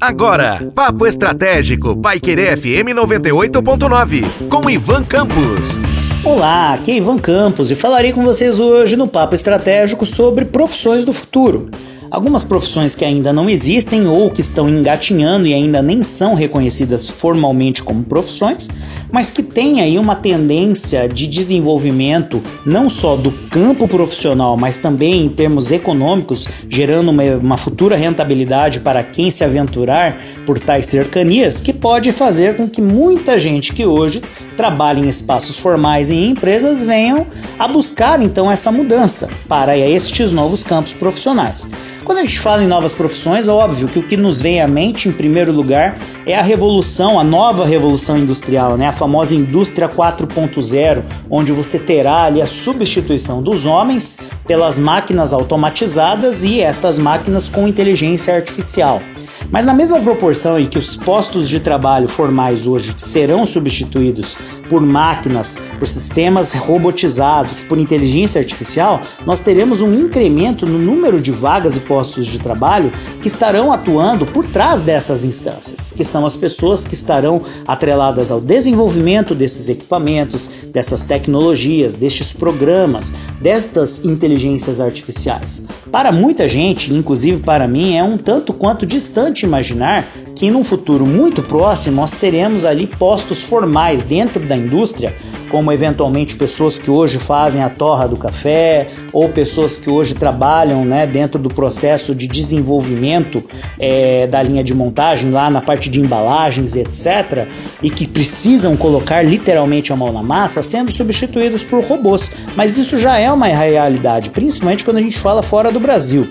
Agora, Papo Estratégico, Paiquerê FM 98.9, com Ivan Campos. Olá, aqui é Ivan Campos e falarei com vocês hoje no Papo Estratégico sobre profissões do futuro. Algumas profissões que ainda não existem ou que estão engatinhando e ainda nem são reconhecidas formalmente como profissões, mas que têm aí uma tendência de desenvolvimento não só do campo profissional, mas também em termos econômicos, gerando uma, uma futura rentabilidade para quem se aventurar por tais cercanias, que pode fazer com que muita gente que hoje trabalha em espaços formais e em empresas venham a buscar então essa mudança para estes novos campos profissionais. Quando a gente fala em novas profissões, é óbvio que o que nos vem à mente, em primeiro lugar, é a revolução, a nova revolução industrial, né? a famosa indústria 4.0, onde você terá ali a substituição dos homens pelas máquinas automatizadas e estas máquinas com inteligência artificial. Mas na mesma proporção em que os postos de trabalho formais hoje serão substituídos por máquinas, por sistemas robotizados, por inteligência artificial, nós teremos um incremento no número de vagas e postos de trabalho que estarão atuando por trás dessas instâncias, que são as pessoas que estarão atreladas ao desenvolvimento desses equipamentos, dessas tecnologias, destes programas, destas inteligências artificiais. Para muita gente, inclusive para mim, é um tanto quanto distante imaginar que num futuro muito próximo nós teremos ali postos formais dentro da indústria, como eventualmente pessoas que hoje fazem a torra do café ou pessoas que hoje trabalham né, dentro do processo de desenvolvimento é, da linha de montagem, lá na parte de embalagens, etc., e que precisam colocar literalmente a mão na massa, sendo substituídos por robôs. Mas isso já é uma realidade, principalmente quando a gente fala fora do Brasil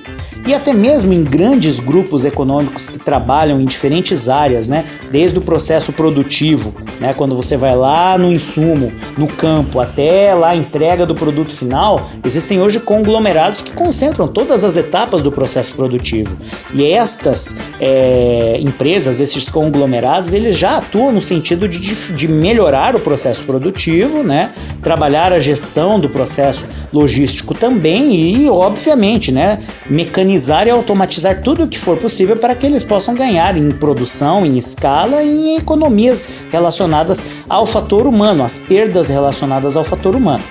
e até mesmo em grandes grupos econômicos que trabalham em diferentes áreas, né? Desde o processo produtivo, né? Quando você vai lá no insumo, no campo, até lá a entrega do produto final, existem hoje conglomerados que concentram todas as etapas do processo produtivo. E estas é, empresas, esses conglomerados, eles já atuam no sentido de, de melhorar o processo produtivo, né? Trabalhar a gestão do processo logístico também e, obviamente, né? Mecanizar mecanizar e automatizar tudo o que for possível para que eles possam ganhar em produção, em escala e em economias relacionadas ao fator humano, as perdas relacionadas ao fator humano.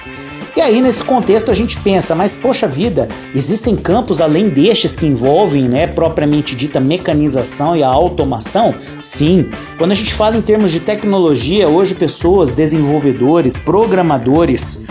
E aí, nesse contexto, a gente pensa, mas poxa vida, existem campos além destes que envolvem, né, propriamente dita mecanização e a automação? Sim. Quando a gente fala em termos de tecnologia, hoje pessoas, desenvolvedores, programadores,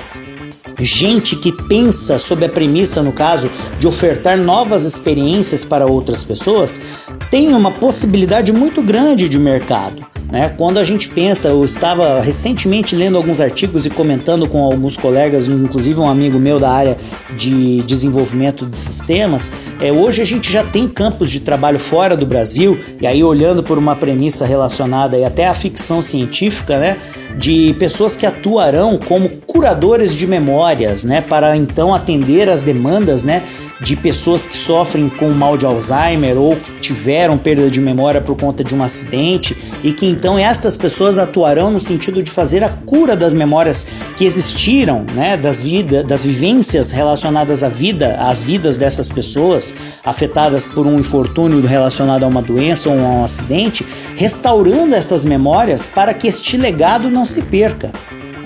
gente que pensa sob a premissa, no caso, de ofertar novas experiências para outras pessoas, tem uma possibilidade muito grande de mercado. Né? Quando a gente pensa, eu estava recentemente lendo alguns artigos e comentando com alguns colegas, inclusive um amigo meu da área de desenvolvimento de sistemas, é, hoje a gente já tem campos de trabalho fora do Brasil, e aí olhando por uma premissa relacionada até à ficção científica, né? de pessoas que atuarão como curadores de memórias, né, para então atender as demandas, né, de pessoas que sofrem com mal de Alzheimer ou que tiveram perda de memória por conta de um acidente e que então estas pessoas atuarão no sentido de fazer a cura das memórias que existiram, né, das vidas, das vivências relacionadas à vida, às vidas dessas pessoas afetadas por um infortúnio relacionado a uma doença ou a um acidente, restaurando estas memórias para que este legado não se perca.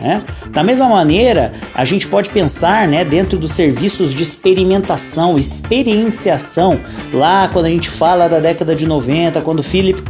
Né? Da mesma maneira, a gente pode pensar né, dentro dos serviços de experimentação, experienciação, lá quando a gente fala da década de 90, quando Philip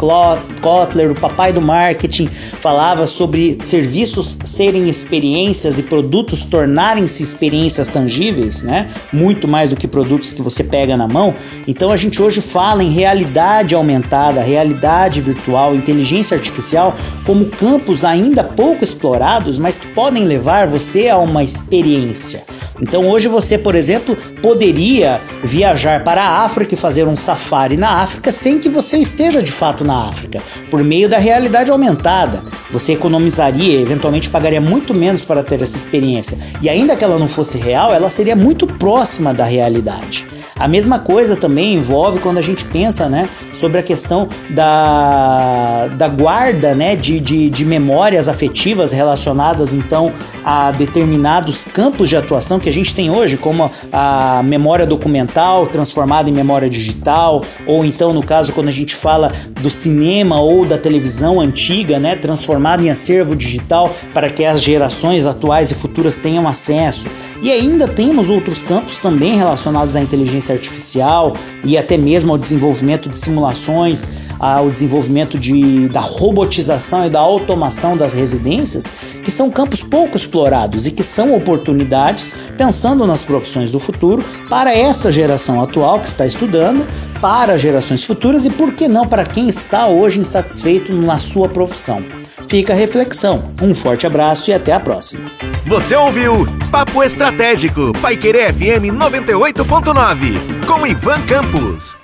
Kotler, o papai do marketing, falava sobre serviços serem experiências e produtos tornarem-se experiências tangíveis, né? muito mais do que produtos que você pega na mão. Então a gente hoje fala em realidade aumentada, realidade virtual, inteligência artificial como campos ainda pouco explorados, mas que podem levar você a uma experiência. Então hoje você, por exemplo, poderia viajar para a África e fazer um safari na África sem que você esteja de fato na África, por meio da realidade aumentada. Você economizaria, eventualmente pagaria muito menos para ter essa experiência. E ainda que ela não fosse real, ela seria muito próxima da realidade. A mesma coisa também envolve quando a gente pensa né, sobre a questão da, da guarda né, de, de, de memórias afetivas relacionadas então a determinados campos de atuação que a gente tem hoje, como a memória documental transformada em memória digital, ou então no caso quando a gente fala do cinema ou da televisão antiga, né, transformada em acervo digital para que as gerações atuais e futuras tenham acesso. E ainda temos outros campos também relacionados à inteligência artificial e até mesmo ao desenvolvimento de simulações, ao desenvolvimento de, da robotização e da automação das residências, que são campos pouco explorados e que são oportunidades, pensando nas profissões do futuro, para esta geração atual que está estudando, para gerações futuras e, por que não, para quem está hoje insatisfeito na sua profissão. Fica a reflexão. Um forte abraço e até a próxima. Você ouviu Papo Estratégico, Paiquerê FM 98.9, com Ivan Campos.